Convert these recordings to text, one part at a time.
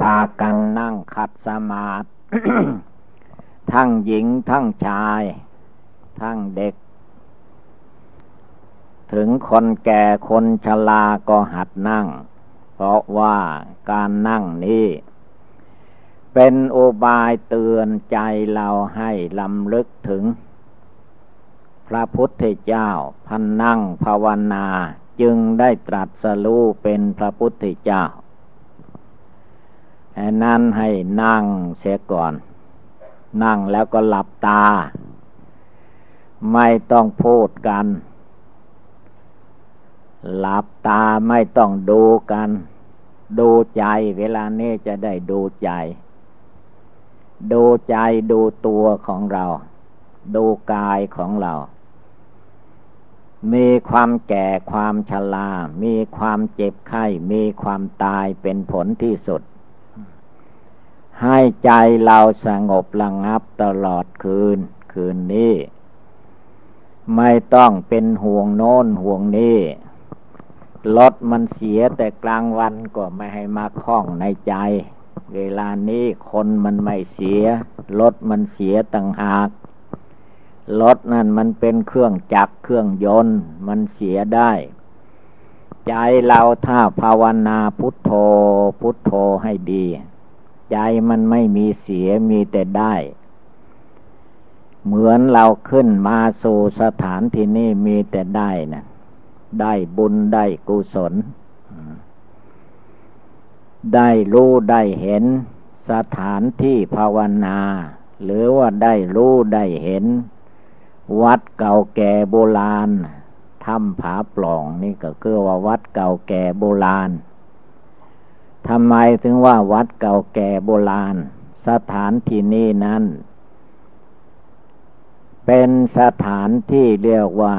พากันนั่งขัดสมาธิทั้งหญิงทั้งชาย ทั้งเด็ก ถึงคนแก่คนชราก็หัดนั่ง เพราะว่าการนั่งนี้ เป็นโอบายเตือนใจเราให้ลำลึกถึง พระพุทธเจ้าพันนั่งภาวนาจึงได้ตรัสรู้เป็นพระพุทธเจ้า นั้นให้นั่งเสียก่อน นั่งแล้วก็หลับตา ไม่ต้องพูดกัน หลับตาไม่ต้องดูกัน ดูใจเวลานี้จะได้ดูใจ ดูใจดูตัวของเรา ดูกายของเรามีความแก่ความชรา มีความเจ็บไข้ มีความตายเป็นผลที่สุด ให้ใจเราสงบระงับตลอดคืน คืนนี้ ไม่ต้องเป็นห่วงโน้นห่วงนี้รถมันเสียแต่กลางวันก็ไม่ให้มาคล้องในใจ เวลานี้คนมันไม่เสียรถมันเสียต่างหากรถนั่นมันเป็นเครื่องจักรเครื่องยนต์ มันเสียได้ ใจเราถ้าภาวนาพุทโธพุทโธให้ดี ใจมันไม่มีเสียมีแต่ได้ เหมือนเราขึ้นมาสู่สถานที่นี่มีแต่ได้นะได้บุญได้กุศล ได้รู้ได้เห็นสถานที่ภาวนา หรือว่าได้รู้ได้เห็น วัดเก่าแก่โบราณถ้ำผาปล่องนี่ก็คือว่าวัดเก่าแก่โบราณ ทำไมถึงว่าวัดเก่าแก่โบราณ สถานที่นี้นั้น เป็นสถานที่เรียกว่า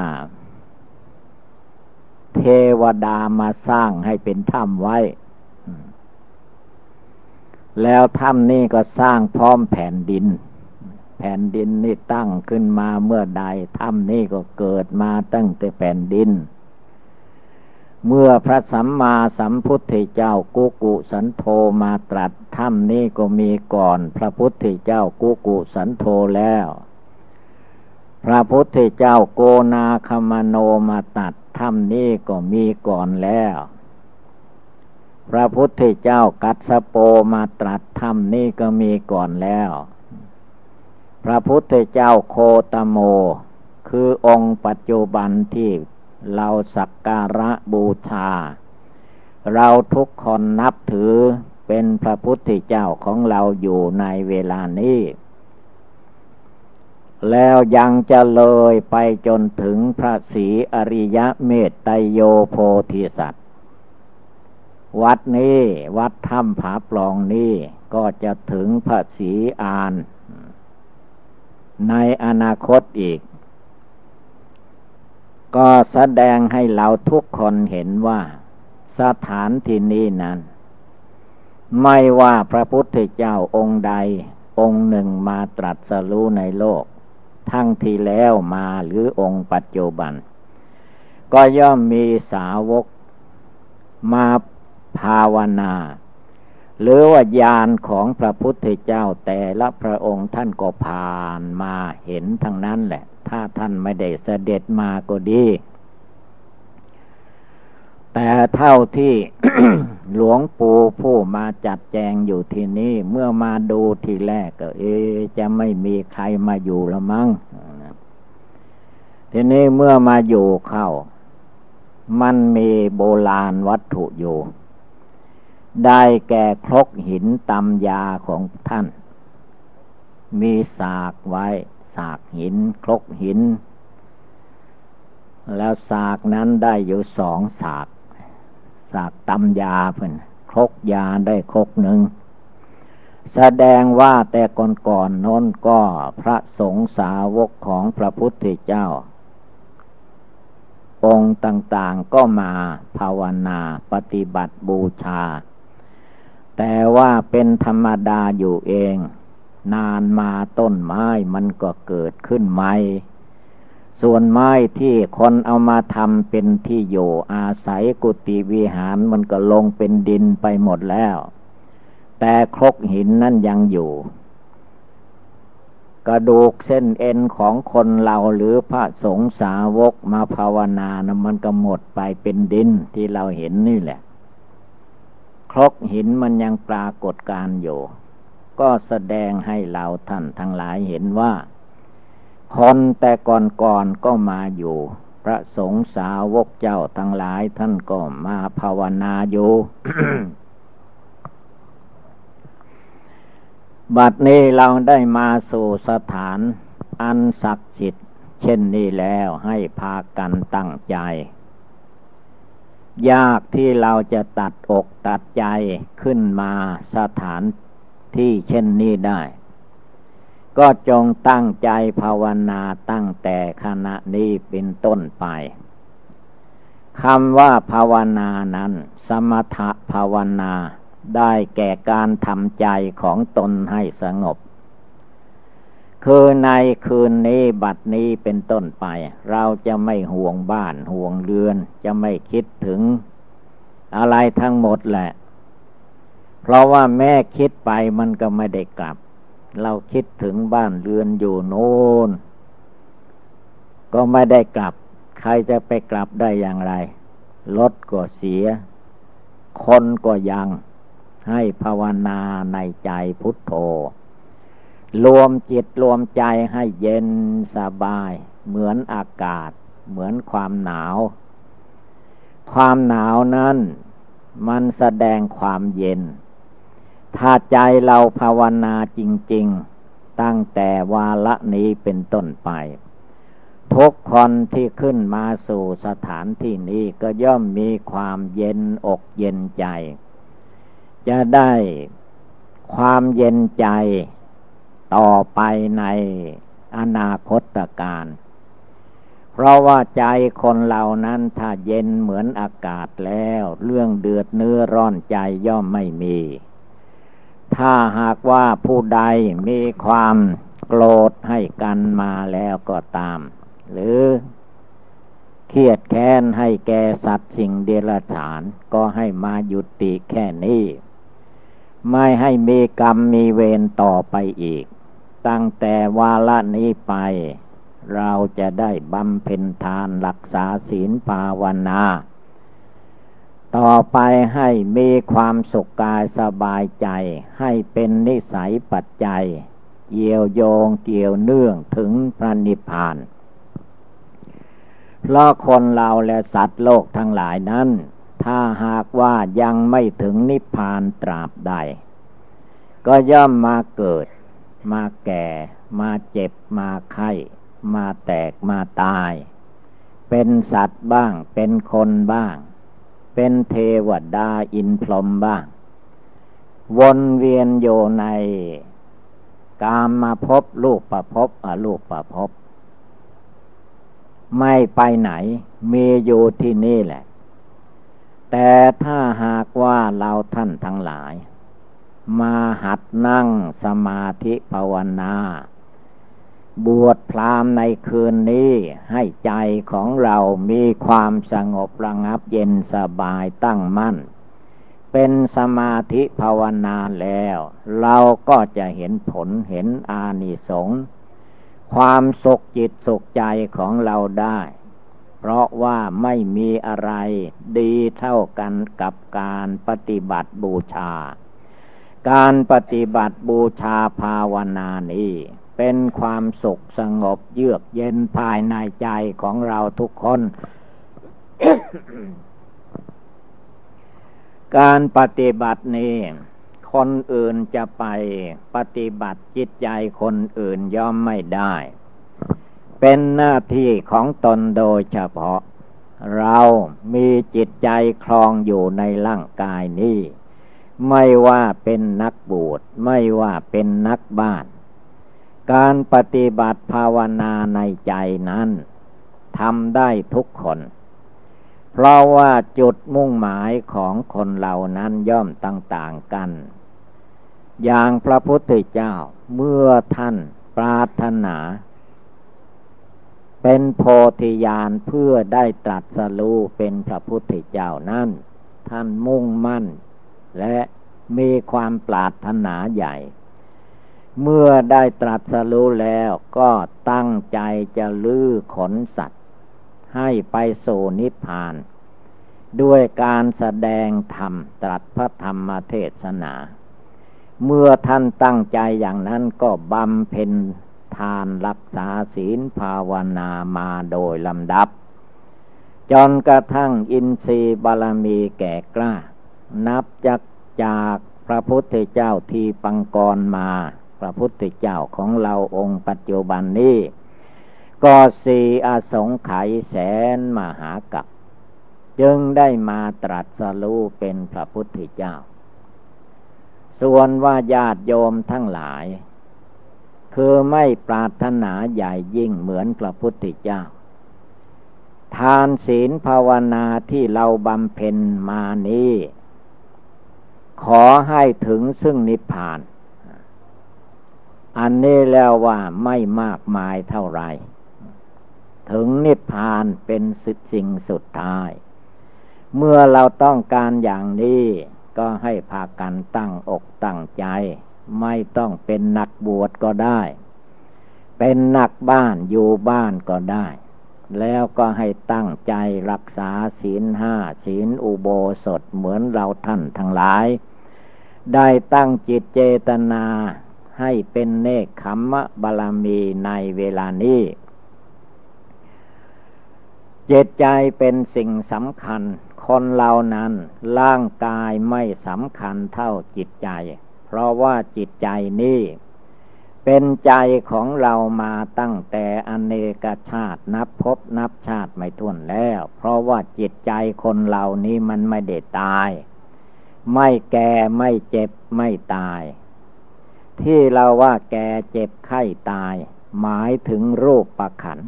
เทวดามาสร้างให้เป็นถ้ำไว้ แล้วถ้ำนี้ก็สร้างพร้อมแผ่นดิน แผ่นดินนี่ตั้งขึ้นมาเมื่อใดถ้ำนี่ก็เกิดมาตั้งแต่แผ่นดิน เมื่อพระสัมมาสัมพุทธเจ้ากุกุสันโธมาตรัสถ้ำนี้ก็มีก่อนพระพุทธเจ้ากุกุสันโธแล้ว พระพุทธเจ้าโกนาคมโนมาตัดถ้ำนี้ก็มีก่อนแล้ว พระพุทธเจ้ากัสโปมาตรัสถ้ำนี้ก็มีก่อนแล้ว พระพุทธเจ้าโคตโม คือองค์ปัจจุบันที่ เราสักการะบูชา เราทุกคนนับถือเป็นพระพุทธเจ้าของเราอยู่ในเวลานี้ แล้วยังจะเลยไปจนถึงพระศรีอริยะเมตไตโยโพธิสัตว์ วัดนี้วัดถ้ำผาปลองนี้ก็จะถึงพระศรีอาน ในอนาคตอีก ก็แสดงให้เราทุกคนเห็นว่า สถานที่นี้นั้น ไม่ว่าพระพุทธเจ้าองค์ใด องค์หนึ่งมาตรัสรู้ในโลก ทั้งที่แล้วมาหรือองค์ปัจจุบัน ก็ย่อมมีสาวกมาภาวนา หรือว่าญาณของพระพุทธเจ้าแต่ละพระองค์ท่านก็ผ่านมาเห็นทั้งนั้นแหละ ถ้าท่านไม่ได้เสด็จมาก็ดี แต่เท่าที่หลวงปู่ผู้มาจัดแจงอยู่ที่นี่เมื่อมาดูทีแรกก็ เอ จะไม่มีใครมาอยู่ละมั้งทีนี้เมื่อมาอยู่เข้า มันมีโบราณวัตถุอยู่ ได้แก่ครกหินตำยาของท่าน มีสากไว้ สากหิน ครกหิน แล้วสากนั้นได้อยู่สองสาก สากตำยาเพื่นครกยาได้ครกหนึ่ง แสดงว่าแต่ก่อนๆนน้นก็พระสงฆ์สาวกของพระพุทธเจ้าองค์ต่างๆก็มาภาวนาปฏิบัติบูชา ว่าเป็นธรรมดาอยู่เอง นานมาต้นไม้มันก็เกิดขึ้นใหม่ส่วนไม้ที่คนเอามาทำเป็นที่อยู่อาศัยกุฏิวิหารมันก็ลงเป็นดินไปหมดแล้ว แต่ครกหินนั่นยังอยู่ กระดูกเส้นเอ็นของคนเราหรือพระสงฆ์สาวกมาภาวนานะมันก็หมดไปเป็นดินที่เราเห็นนี่แหละ ครกหินมันยังปรากฏการอยู่ ก็แสดงให้เราท่านทั้งหลายเห็นว่า คนแต่ก่อนๆก็มาอยู่ พระสงฆ์สาวกเจ้าทั้งหลายท่านก็มาภาวนาอยู่บัดนี้เราได้มาสู่สถาน อันศักดิ์สิทธิ์เช่นนี้แล้วให้พากันตั้งใจ ยากที่เราจะตัดอกตัดใจขึ้นมาสถานที่เช่นนี้ได้ ก็จงตั้งใจภาวนาตั้งแต่ขณะนี้เป็นต้นไปคำว่าภาวนานั้น สมถภาวนาได้แก่การทำใจของตนให้สงบ คือในคืนนี้บัดนี้เป็นต้นไป เราจะไม่ห่วงบ้านห่วงเรือน จะไม่คิดถึง อะไรทั้งหมดแหละ เพราะว่าแม่คิดไปมันก็ไม่ได้กลับ เราคิดถึงบ้านเรือนอยู่โน่นก็ไม่ได้กลับ ใครจะไปกลับได้อย่างไรรถก็เสีย คนก็ยังให้ภาวนาในใจพุทโธ รวมจิตรวมใจให้เย็นสบาย เหมือนอากาศ เหมือนความหนาว ความหนาวนั้นมันแสดงความเย็น ถ้าใจเราภาวนาจริง ๆ ตั้งแต่วาละนี้เป็นต้นไป ทุกคนที่ขึ้นมาสู่สถานที่นี้ก็ย่อมมีความเย็นอกเย็นใจ จะได้ความเย็นใจ ต่อไปในอนาคตการ เพราะว่าใจคนเหล่านั้นถ้าเย็นเหมือนอากาศแล้ว เรื่องเดือดเนื้อร้อนใจย่อมไม่มี ถ้าหากว่าผู้ใดมีความโกรธให้กันมาแล้วก็ตาม หรือเครียดแค้นให้แกสัตว์สิ่งเดรัจฉาน ก็ให้มาหยุดติแค่นี้ ไม่ให้มีกรรมมีเวรต่อไปอีก ตั้งแต่วาละนี้ไป เราจะได้บำเพ็ญทานรักษาศีลภาวนา ต่อไปให้มีความสุขกายสบายใจ ให้เป็นนิสัยปัจจัย เกี่ยวโยงเกี่ยวเนื่องถึงพระนิพพานเพราะคนเราและสัตว์โลกทั้งหลายนั้น ถ้าหากว่ายังไม่ถึงนิพพานตราบใด ก็ย่อมมาเกิด มาแก่ มาเจ็บ มาไข้ มาแตกมาตาย เป็นสัตว์บ้าง เป็นคนบ้าง เป็นเทวดาอินพรหมบ้าง วนเวียนโยในกามมาพบลูกประพบอลูกประพบ ไม่ไปไหน มีอยู่ที่นี่แหละ แต่ถ้าหากว่าเราท่านทั้งหลาย มาหัดนั่งสมาธิภาวนา บวชพรามในคืนนี้ให้ใจของเรามีความสงบระงับเย็นสบายตั้งมั่น เป็นสมาธิภาวนาแล้ว เราก็จะเห็นผลเห็นอานิสงส์ความสุขจิตสุขใจของเราได้ เพราะว่าไม่มีอะไรดีเท่ากันกับการปฏิบัติบูชา การปฏิบัติบูชาภาวนานี้เป็นความสุขสงบเยือกเย็นภายในใจของเราทุกคน การปฏิบัตินี้ คนอื่นจะไปปฏิบัติจิตใจคนอื่นย่อมไม่ได้ เป็นหน้าที่ของตนโดยเฉพาะ เรามีจิตใจคลองอยู่ในร่างกายนี้ ไม่ว่าเป็นนักบวชไม่ว่าเป็นนักบ้าน การปฏิบัติภาวนาในใจนั้นทำได้ทุกคน เพราะว่าจุดมุ่งหมายของคนเหล่านั้นย่อมต่างๆกัน อย่างพระพุทธเจ้าเมื่อท่านปรารถนา เป็นโพธิญาณเพื่อได้ตรัสรู้เป็นพระพุทธเจ้านั้นท่านมุ่งมั่น และมีความปรารถนาใหญ่ เมื่อได้ตรัสรู้แล้วก็ตั้งใจจะลื้อขนสัตว์ ให้ไปสู่นิพพาน ด้วยการแสดงธรรมตรัสพระธรรมเทศนา เมื่อท่านตั้งใจอย่างนั้นก็บำเพ็ญทานรักษาศีลภาวนามาโดยลำดับ จนกระทั่งอินทรีย์บารมีแก่กล้า นับจากจากพระพุทธเจ้าที่ปังกรมา พระพุทธเจ้าของเราองค์ปัจจุบันนี้ ก็สีอสงไขยแสนมหากับ จึงได้มาตรัสรู้เป็นพระพุทธเจ้า ส่วนว่าญาติโยมทั้งหลาย คือไม่ปรารถนาใหญ่ยิ่งเหมือนพระพุทธเจ้าทานศีลภาวนาที่เราบำเพ็ญมานี้ ขอให้ถึงซึ่งนิพพาน อันนี้แล้วว่าไม่มากมายเท่าไร ถึงนิพพานเป็นสิ่งสุดท้าย เมื่อเราต้องการอย่างนี้ก็ให้พากันตั้งอกตั้งใจ ไม่ต้องเป็นนักบวชก็ได้ เป็นนักบ้านอยู่บ้านก็ได้ แล้วก็ให้ตั้งใจรักษาศีลห้าศีลอุโบสถเหมือนเราท่านทั้งหลาย ได้ตั้งจิตเจตนาให้เป็นเนคขมมะบาลมีในเวลานี้ เจตใจเป็นสิ่งสำคัญ คนเรานั้นร่างกายไม่สำคัญเท่าจิตใจ เพราะว่าจิตใจนี้เป็นใจของเรามาตั้งแต่อเนกชาตินับพบนับชาติไม่ท้วนแล้ว เพราะว่าจิตใจคนเหล่านี้มันไม่ได้ตาย ไม่แก่ไม่เจ็บไม่ตาย ที่เราว่าแก่เจ็บไข้ตาย หมายถึงรูปประขัน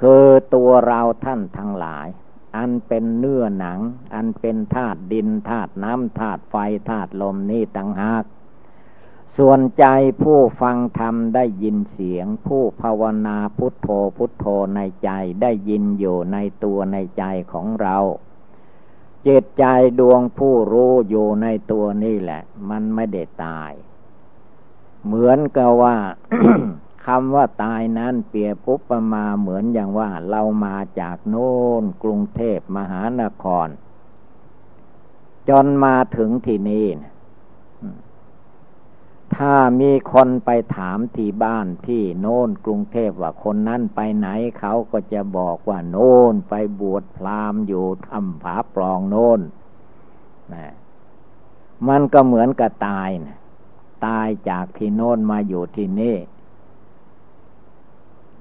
คือตัวเราท่านทั้งหลาย อันเป็นเนื้อหนัง อันเป็นธาตุดินธาตุน้ำธาตุไฟธาตุลมนี่ต่างหาก ส่วนใจผู้ฟังธรรมได้ยินเสียง ผู้ภาวนาพุทโธพุทโธในใจได้ยินอยู่ในตัวในใจของเรา จิตใจดวงผู้รู้อยู่ในตัวนี่แหละ มันไม่ได้ตาย เหมือนกับว่าคำว่าตายนั้นเปรียบปุ๊บประมาเหมือนอย่างว่า เรามาจากโน้นกรุงเทพมหานคร จนมาถึงที่นี่ ถ้ามีคนไปถามที่บ้านที่โน้นกรุงเทพว่าคนนั้นไปไหนเขาก็จะบอกว่าโน้นไปบวชพราหมณ์อยู่ทำผาปลองโน้นนะมันก็เหมือนกับตายนะตายจากที่โน้นมาอยู่ที่นี่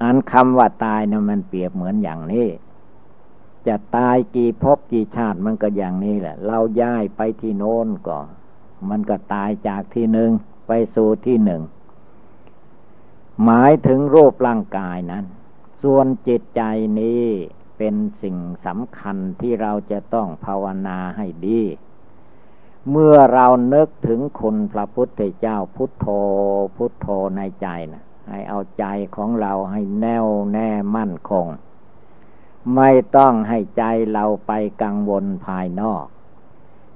อันคำว่าตายเนี่ยมันเปรียบเหมือนอย่างนี้ จะตายกี่ภพกี่ชาติมันก็อย่างนี้แหละ เราย้ายไปที่โน้นก็ มันก็ตายจากที่หนึ่ง ไปสู่ที่หนึ่ง หมายถึงรูปร่างกายนั้น ส่วนจิตใจนี้เป็นสิ่งสำคัญที่เราจะต้องภาวนาให้ดี เมื่อเรานึกถึงคุณพระพุทธเจ้าพุทโธพุทโธในใจนะให้เอาใจของเราให้แน่วแน่มั่นคง ไม่ต้องให้ใจเราไปกังวลภายนอก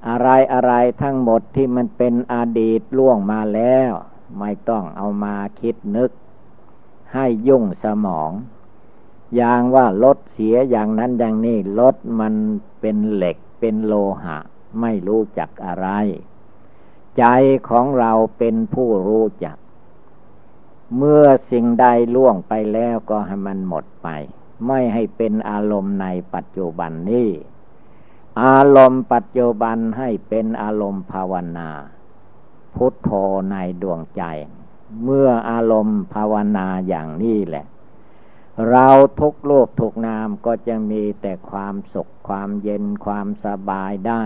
อะไรอะไรทั้งหมดที่มันเป็นอดีตล่วงมาแล้ว ไม่ต้องเอามาคิดนึก ให้ยุ่งสมอง อย่างว่ารถเสียอย่างนั้นอย่างนี้รถมันเป็นเหล็กเป็นโลหะ ไม่รู้จักอะไร ใจของเราเป็นผู้รู้จัก เมื่อสิ่งใดล่วงไปแล้วก็ให้มันหมดไป ไม่ให้เป็นอารมณ์ในปัจจุบันนี้ อารมณ์ปัจจุบันให้เป็นอารมณ์ภาวนา พุทโธในดวงใจ เมื่ออารมณ์ภาวนาอย่างนี้แหละ เราทุกโลกทุกนามก็จะมีแต่ความสุขความเย็นความสบายได้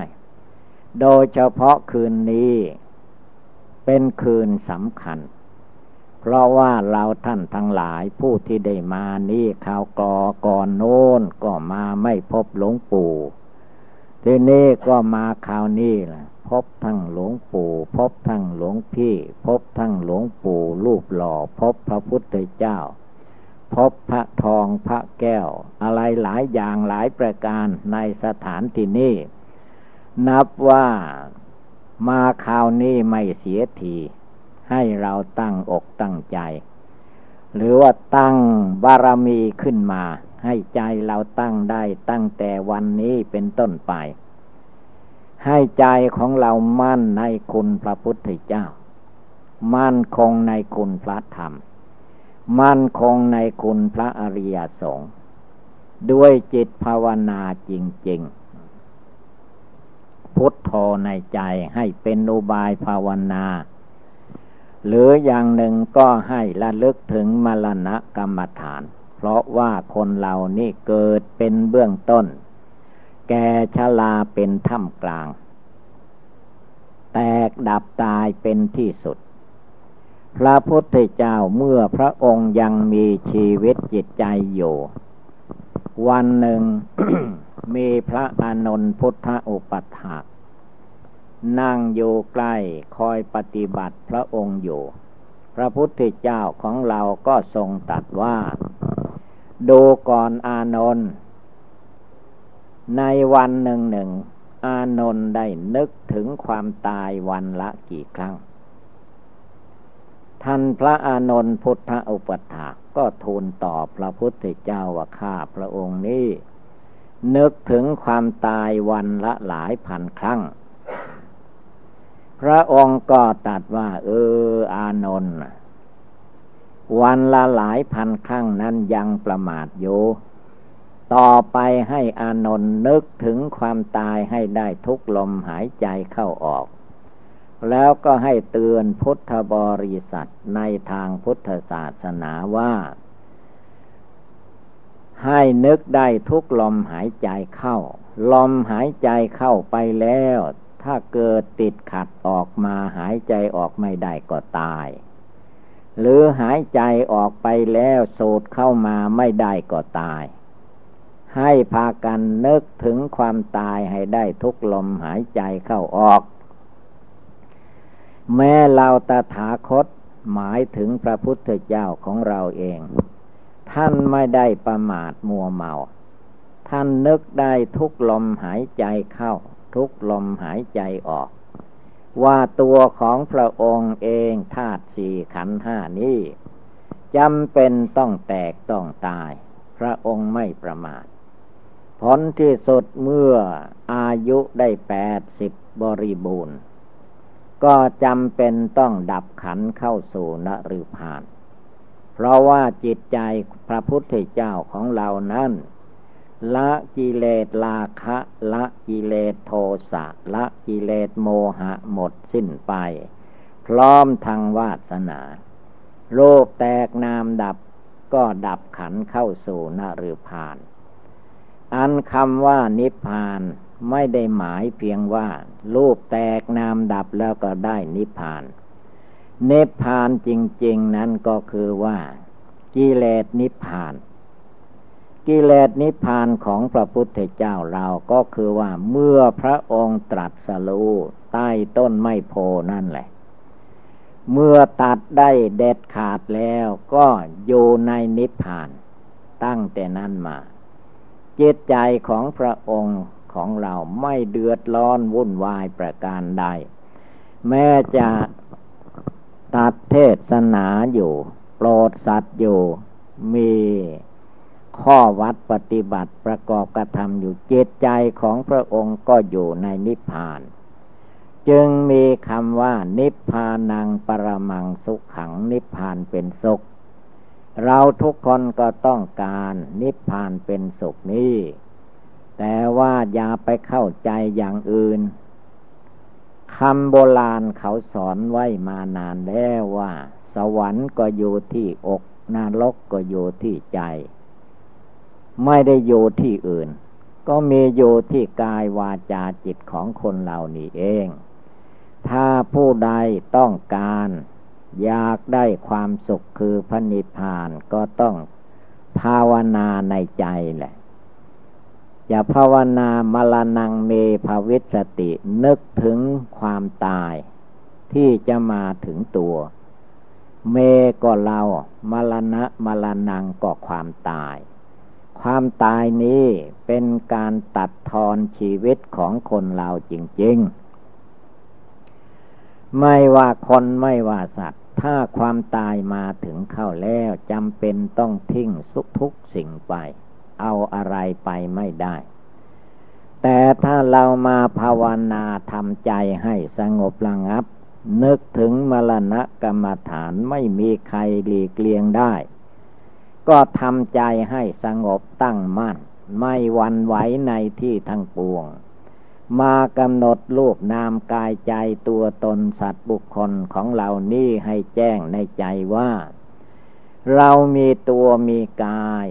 โดยเฉพาะคืนนี้ เป็นคืนสำคัญ เพราะว่าเราท่านทั้งหลายผู้ที่ได้มานี่ข่าวกอก่อนโน้นก็มาไม่พบหลวงปู่ ทีนี้ก็มาข่าวนี้แหละพบทั้งหลวงปู่พบทั้งหลวงพี่ พบทั้งหลวงปู่รูปหล่อ พบพระพุทธเจ้า พบพระทองพระแก้ว อะไรหลายอย่างหลายประการในสถานที่นี้ นับว่ามาคราวนี้ไม่เสียทีให้เราตั้งอกตั้งใจ หรือว่าตั้งบารมีขึ้นมา ให้ใจเราตั้งได้ตั้งแต่วันนี้เป็นต้นไป ให้ใจของเรามั่นในคุณพระพุทธเจ้า มั่นคงในคุณพระธรรม มั่นคงในคุณพระอริยสงฆ์ด้วยจิตภาวนาจริง ๆ พุทโธในใจให้เป็นอุบายภาวนา หรืออย่างหนึ่งก็ให้ระลึกถึงมรณะกรรมฐาน เพราะว่าคนเรานี่เกิดเป็นเบื้องต้น แก่ชลาเป็นท่ามกลาง แตกดับตายเป็นที่สุด พระพุทธเจ้าเมื่อพระองค์ยังมีชีวิตจิตใจอยู่ วันหนึ่งมีพระอานนท์พุทธอุปัฏฐากนั่งอยู่ใกล้คอยปฏิบัติพระองค์อยู่ พระพุทธเจ้าของเราก็ทรงตัดว่า ดูก่อนอานนท์ในวันหนึ่งหนึ่ง อานนท์ได้นึกถึงความตายวันละกี่ครั้ง ท่านพระอานนท์พุทธอุปถาก็ทูลตอบพระพุทธเจ้าว่าข้าพระองค์นี้นึกถึงความตายวันละหลายพันครั้ง พระองค์ก็ตัดว่า เออ อานนท์ วันละหลายพันครั้งนั้นยังประมาทอยู่ต่อไปให้อานนท์นึกถึงความตายให้ได้ทุกลมหายใจเข้าออก แล้วก็ให้เตือนพุทธบริษัทในทางพุทธศาสนาว่า ให้นึกได้ทุกลมหายใจเข้า ลมหายใจเข้าไปแล้ว ถ้าเกิดติดขัดออกมาหายใจออกไม่ได้ก็ตาย หรือหายใจออกไปแล้วสูดเข้ามาไม่ได้ก็ตาย ให้พากันนึกถึงความตายให้ได้ทุกลมหายใจเข้าออก แม้เราตถาคตหมายถึงพระพุทธเจ้าของเราเอง ท่านไม่ได้ประมาทมัวเมา ท่านนึกได้ทุกลมหายใจเข้า ทุกลมหายใจออก ว่าตัวของพระองค์เองธาตุสี่ขันห้านี้จำเป็นต้องแตกต้องตาย พระองค์ไม่ประมาทผลที่สุดเมื่ออายุได้แปดสิบบริบูรณ์ ก็จำเป็นต้องดับขันเข้าสู่นฤพาน เพราะว่าจิตใจพระพุทธเจ้าของเรานั้น ละกิเลสราคะ ละกิเลสโทสะ ละกิเลสโมหะหมดสิ้นไป พร้อมทางวาสนาโลกแตกนามดับก็ดับขันเข้าสู่นฤพาน อันคำว่านิพพานไม่ได้หมายเพียงว่ารูปแตกนามดับแล้วก็ได้นิพพาน นิพพานจริง ๆ นั้นก็คือว่า กิเลสนิพพาน กิเลสนิพพานของพระพุทธเจ้าเราก็คือว่าเมื่อพระองค์ตรัสรู้ใต้ต้นไม้โพนั่นแหละ เมื่อตัดได้เด็ดขาดแล้วก็อยู่ในนิพพานตั้งแต่นั้นมาจิตใจของพระองค์ของเราไม่เดือดร้อนวุ่นวายประการใด แม้จะตัดเทศนาอยู่ โปรดสัตว์อยู่ มี ข้อวัดปฏิบัติประกอบกระทำอยู่จิตใจของพระองค์ก็อยู่ในนิพพาน จึงมีคำว่า นิพพานังปรมังสุขขังนิพพานเป็นสุข เราทุกคนก็ต้องการนิพพานเป็นสุขนี้ แต่ว่าอย่าไปเข้าใจอย่างอื่นคำโบราณเขาสอนไว้มานานแล้วว่า สวรรค์ก็อยู่ที่อกนรกก็อยู่ที่ใจ ไม่ได้อยู่ที่อื่น ก็มีอยู่ที่กายวาจาจิตของคนเหล่านี้เอง ถ้าผู้ใดต้องการ อยากได้ความสุขคือพระนิพพานก็ต้องภาวนาในใจแหละอย่าภาวนามรณงเมภาวิสตินึกถึงความตาย ที่จะมาถึงตัว เมก็เรามรณะมรณงก็ความตาย ความตายนี้เป็นการตัดทอนชีวิตของคนเราจริง ๆ ไม่ว่าคนไม่ว่าสัตว์ ถ้าความตายมาถึงเข้าแล้วจำเป็นต้องทิ้งสุทุกสิ่งไป เอาอะไรไปไม่ได้ แต่ถ้าเรามาภาวนาทำใจให้สงบระงับ นึกถึงมรณะกรรมฐานไม่มีใครหลีกเลี่ยงได้ ก็ทำใจให้สงบตั้งมั่น ไม่วันไหวในที่ทั้งปวง มากำหนดรูปนามกายใจตัวตนสัตว์บุคคลของเรานี่ให้แจ้งในใจว่า เรามีตัวมีกาย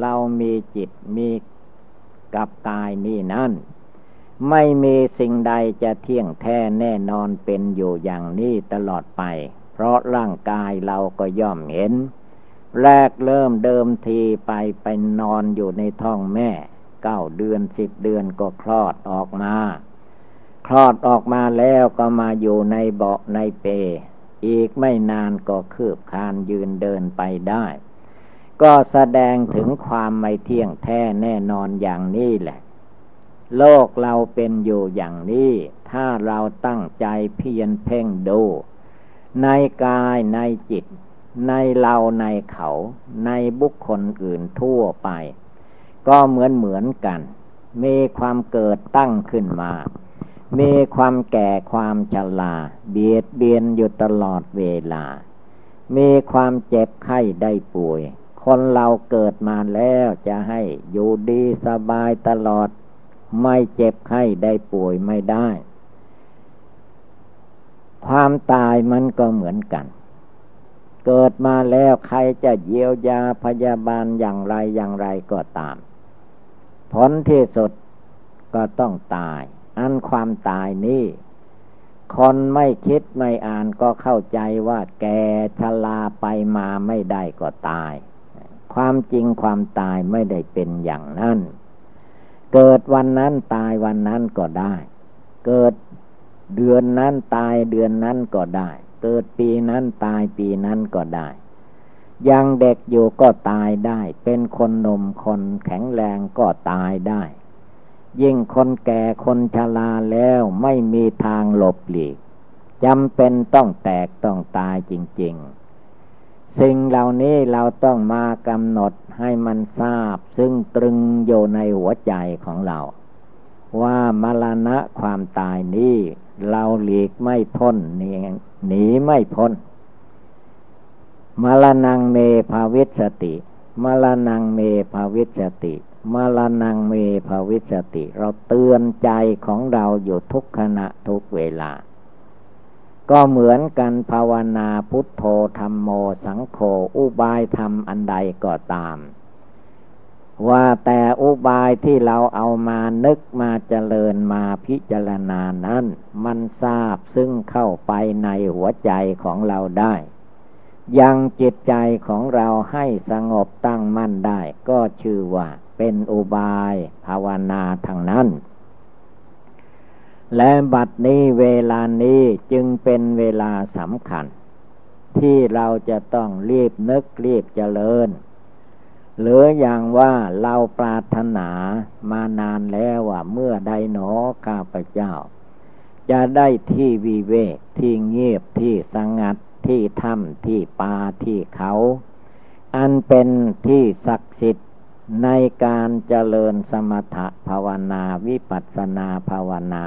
เรามีจิตมีกับกายนี่นั่น ไม่มีสิ่งใดจะเที่ยงแท้แน่นอนเป็นอยู่อย่างนี้ตลอดไป เพราะร่างกายเราก็ย่อมเห็น แรกเริ่มเดิมทีไปไปนอนอยู่ในท้องแม่เก้าเดือนสิบเดือนก็คลอดออกมา คลอดออกมาแล้วก็มาอยู่ในเบาะในเป อีกไม่นานก็คืบคานยืนเดินไปได้ ก็แสดงถึงความไม่เที่ยงแท้แน่นอนอย่างนี้แหละ โลกเราเป็นอยู่อย่างนี้ ถ้าเราตั้งใจเพียรเพ่งดู ในกายในจิต ในเราในเขาในบุคคลอื่นทั่วไป ก็เหมือนเหมือนกัน มีความเกิดตั้งขึ้นมา มีความแก่ความชราเบียดเบียนอยู่ตลอดเวลา มีความเจ็บไข้ได้ป่วย คนเราเกิดมาแล้วจะให้อยู่ดีสบายตลอด ไม่เจ็บไข้ได้ป่วยไม่ได้ ความตายมันก็เหมือนกัน เกิดมาแล้วใครจะเยียวยาพยาบาลอย่างไรอย่างไรก็ตาม ผลที่สุดก็ต้องตาย อันความตายนี้คนไม่คิดไม่อ่านก็เข้าใจว่าแกชลาไปมาไม่ได้ก็ตาย ความจริงความตายไม่ได้เป็นอย่างนั้น เกิดวันนั้นตายวันนั้นก็ได้ เกิดเดือนนั้นตายเดือนนั้นก็ได้ เกิดปีนั้นตายปีนั้นก็ได้ ยังเด็กอยู่ก็ตายได้ เป็นคนหนุ่มคนแข็งแรงก็ตายได้ ยิ่งคนแก่คนชราแล้วไม่มีทางหลบหลีกจำเป็นต้องแตกต้องตายจริง ๆ สิ่งเหล่านี้เราต้องมากำหนดให้มันทราบ ซึ่งตรึงอยู่ในหัวใจของเรา ว่ามรณะความตายนี้ เราหลีกไม่พ้นนี่หนีไม่พ้นมรณงเมภาวิสติมรณงเมภาวิสติมรณงเมภาวิสติ เราเตือนใจของเราอยู่ทุกขณะทุกเวลา ก็เหมือนกันภาวนาพุทโธธรรมโมสังโฆอุบายธรรมอันใดก็ตาม ว่าแต่อุบายที่เราเอามานึกมาเจริญมาพิจารณานั้น มันทราบซึ่งเข้าไปในหัวใจของเราได้ ยังจิตใจของเราให้สงบตั้งมั่นได้ ก็ชื่อว่าเป็นอุบายภาวนาทางนั้น และบัดนี้เวลานี้จึงเป็นเวลาสำคัญ ที่เราจะต้องรีบนึกรีบเจริญ หรืออย่างว่าเราปรารถนามานานแล้วว่าเมื่อใดหนอข้าพเจ้า จะได้ที่วิเวกที่เงียบที่สงัดที่ถ้ำที่ป่าที่เขา อันเป็นที่ศักดิ์สิทธิ์ในการเจริญสมถภาวนาวิปัสสนาภาวนา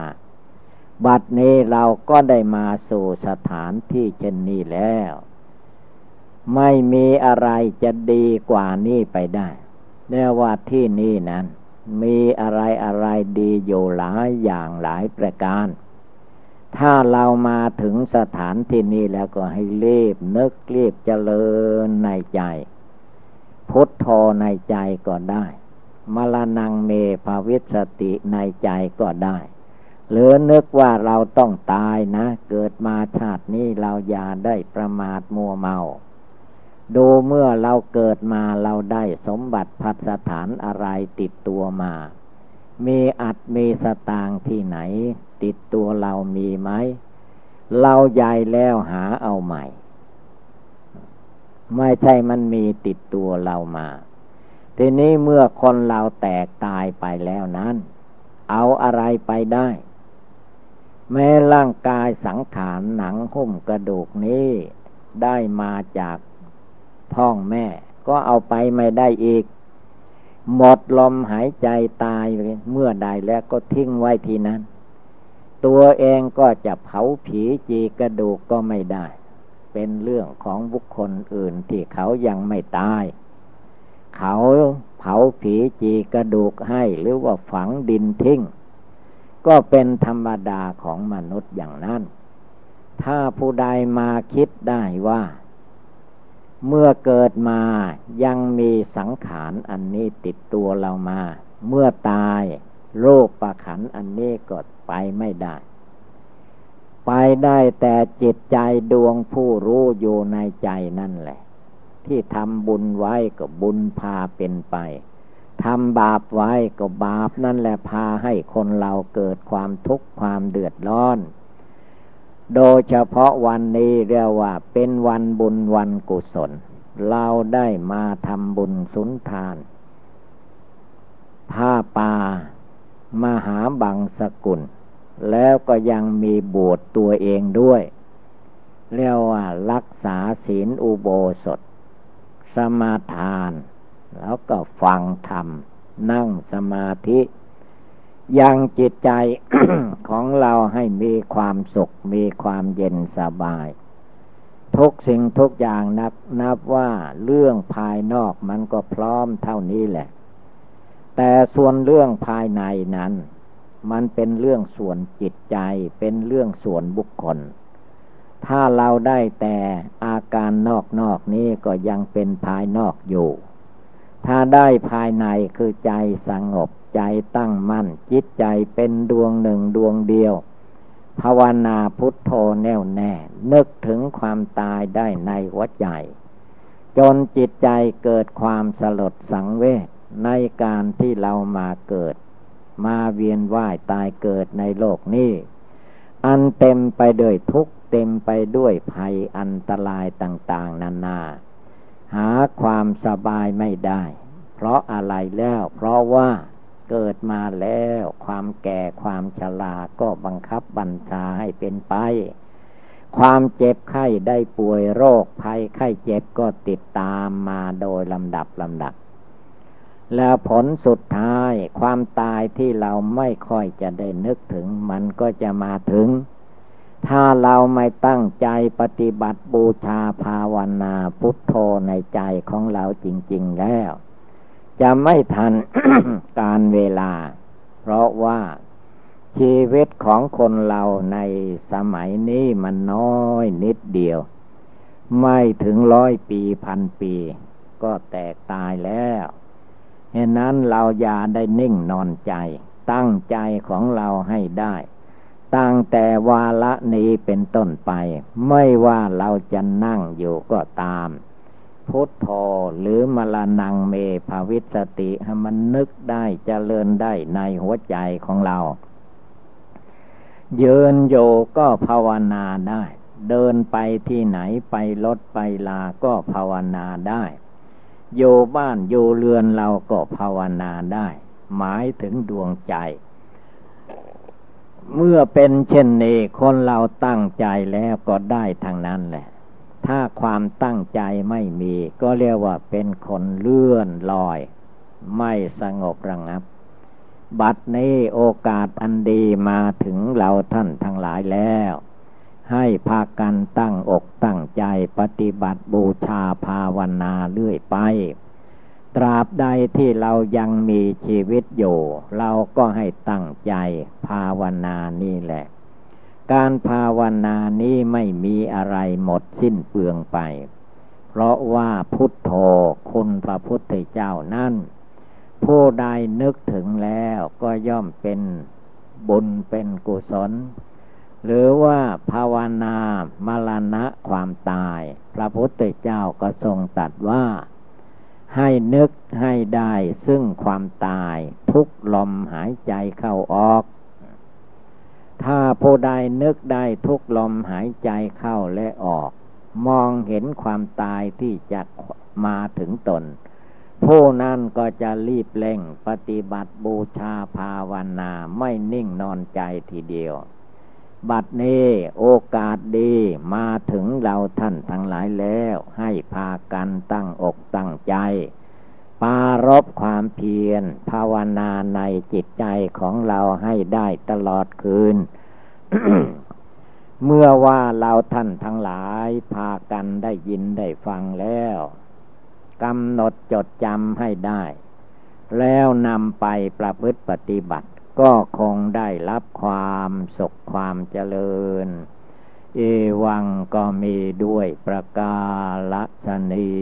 บัดนี้เราก็ได้มาสู่สถานที่เช่นนี้แล้ว ไม่มีอะไรจะดีกว่านี้ไปได้เนื่อว่าที่นี่นั้น มีอะไรอะไรดีอยู่หลายอย่างหลายประการ ถ้าเรามาถึงสถานที่นี้แล้วก็ให้รีบนึกรีบเจริญในใจ พุทโธในใจก็ได้มรณงเมภาวิสติในใจก็ได้ หรือนึกว่าเราต้องตายนะ เกิดมาชาตินี้เราอย่าได้ประมาทมัวเมา ดูเมื่อเราเกิดมาเราได้สมบัติพัสถานอะไรติดตัวมา มีอัดมีสตางที่ไหน ติดตัวเรามีไหม เราใหญ่แล้วหาเอาใหม่ ไม่ใช่มันมีติดตัวเรามา ทีนี้เมื่อคนเราแตกตายไปแล้วนั้น เอาอะไรไปได้ แม้ร่างกายสังขารหนังหุ้มกระดูกนี้ ได้มาจาก ท้องแม่ ก็เอาไปไม่ได้อีก หมดลมหายใจตายเมื่อใดแล้วก็ทิ้งไว้ที่นั้น ตัวเองก็จะเผาผีจีกระดูกก็ไม่ได้ เป็นเรื่องของบุคคลอื่นที่เขายังไม่ตาย เขาเผาผีจีกระดูกให้หรือว่าฝังดินทิ้ง ก็เป็นธรรมดาของมนุษย์อย่างนั้น ถ้าผู้ใดมาคิดได้ว่า เมื่อเกิดมายังมีสังขารอันนี้ติดตัวเรามา เมื่อตายโรคประขันอันนี้ก็ไปไม่ได้ ไปได้แต่จิตใจดวงผู้รู้อยู่ในใจนั่นแหละ ที่ทำบุญไว้ก็บุญพาเป็นไปทำบาปไว้ก็บาปนั่นแหละพาให้คนเราเกิดความทุกข์ความเดือดร้อน โดยเฉพาะวันนี้เรียกว่าเป็นวันบุญวันกุศล เราได้มาทำบุญสุนทาน ผ้าป่ามหาบังสกุล แล้วก็ยังมีบวชตัวเองด้วย เรียกว่ารักษาศีลอุโบสถ สมาทาน แล้วก็ฟังธรรม นั่งสมาธิ ยังจิตใจของเราให้มีความสุข มีความเย็นสบาย ทุกสิ่งทุกอย่างนับนับว่าเรื่องภายนอกมันก็พร้อมเท่านี้แหละ แต่ส่วนเรื่องภายในนั้น มันเป็นเรื่องส่วนจิตใจ เป็นเรื่องส่วนบุคคล ถ้าเราได้แต่อาการนอกนอกนี้ก็ยังเป็นภายนอกอยู่ ถ้าได้ภายในคือใจสงบ ใจตั้งมั่น จิตใจเป็นดวงหนึ่งดวงเดียว ภาวนาพุทโธแน่วแน่ นึกถึงความตายได้ในหัวใจ จนจิตใจเกิดความสลดสังเวชในการที่เรามาเกิด มาเวียนว่ายตายเกิดในโลกนี้ อันเต็มไปด้วยทุกเต็มไปด้วยภัยอันตรายต่างๆนานานา หาความสบายไม่ได้ เพราะอะไรแล้ว เพราะว่า เกิดมาแล้ว ความแก่ความชราก็บังคับบัญชาให้เป็นไป ความเจ็บไข้ได้ป่วยโรคภัยไข้เจ็บก็ติดตามมาโดยลำดับลำดับ แล้วผลสุดท้ายความตายที่เราไม่ค่อยจะได้นึกถึง มันก็จะมาถึง ถ้าเราไม่ตั้งใจปฏิบัติบูชาภาวนาพุทโธในใจของเราจริง ๆแล้ว จะไม่ทันการเวลา เพราะว่าชีวิตของคนเราในสมัยนี้มันน้อยนิดเดียว ไม่ถึงร้อยปีพันปี ก็แตกตายแล้วเหตุนั้นเราอย่าได้นิ่งนอนใจ ตั้งใจของเราให้ได้ ตั้งแต่วาละนี้เป็นต้นไป ไม่ว่าเราจะนั่งอยู่ก็ตาม พุทโธหรือมรณงเมภาวิสติให้มันนึกได้จเจริญได้ในหัวใจของเรา เยืนโยก็ภาวนาได้ เดินไปที่ไหนไปรถไปลาก็ภาวนาได้โยบ้านโยเรือนเราก็ภาวนาได้ หมายถึงดวงใจ เมื่อเป็นเช่นนี้คนเราตั้งใจแล้วก็ได้ทางนั้นแหละ ถ้าความตั้งใจไม่มี ก็เรียกว่าเป็นคนเลื่อนลอย ไม่สงบระงับ บัดนี้โอกาสอันดีมาถึงเราท่านทั้งหลายแล้ว ให้พากันตั้งอกตั้งใจปฏิบัติบูชาภาวนาเรื่อยไป ตราบใดที่เรายังมีชีวิตอยู่ เราก็ให้ตั้งใจภาวนานี่แหละ การภาวนานี้ไม่มีอะไรหมดสิ้นเปลืองไป เพราะว่าพุทโธคุณพระพุทธเจ้านั่น ผู้ใดนึกถึงแล้วก็ย่อมเป็นบุญเป็นกุศล หรือว่าภาวนามรณะความตาย พระพุทธเจ้าก็ทรงตัดว่า ให้นึกให้ได้ซึ่งความตายทุกลมหายใจเข้าออก ถ้าผู้ใดนึกได้ทุกลมหายใจเข้าและออก มองเห็นความตายที่จะมาถึงตน ผู้นั้นก็จะรีบเร่งปฏิบัติบูชาภาวนาไม่นิ่งนอนใจทีเดียว บัดนี้โอกาสดีมาถึงเราท่านทั้งหลายแล้ว ให้พากันตั้งอกตั้งใจ ปารบความเพียร ภาวนาในจิตใจของเราให้ได้ตลอดคืน เมื่อว่าเราท่านทั้งหลายพากันได้ยินได้ฟังแล้วกำหนดจดจำให้ได้ แล้วนำไปประพฤติปฏิบัติ ก็คงได้รับความสุขความเจริญ เอวังก็มีด้วยประกาศนี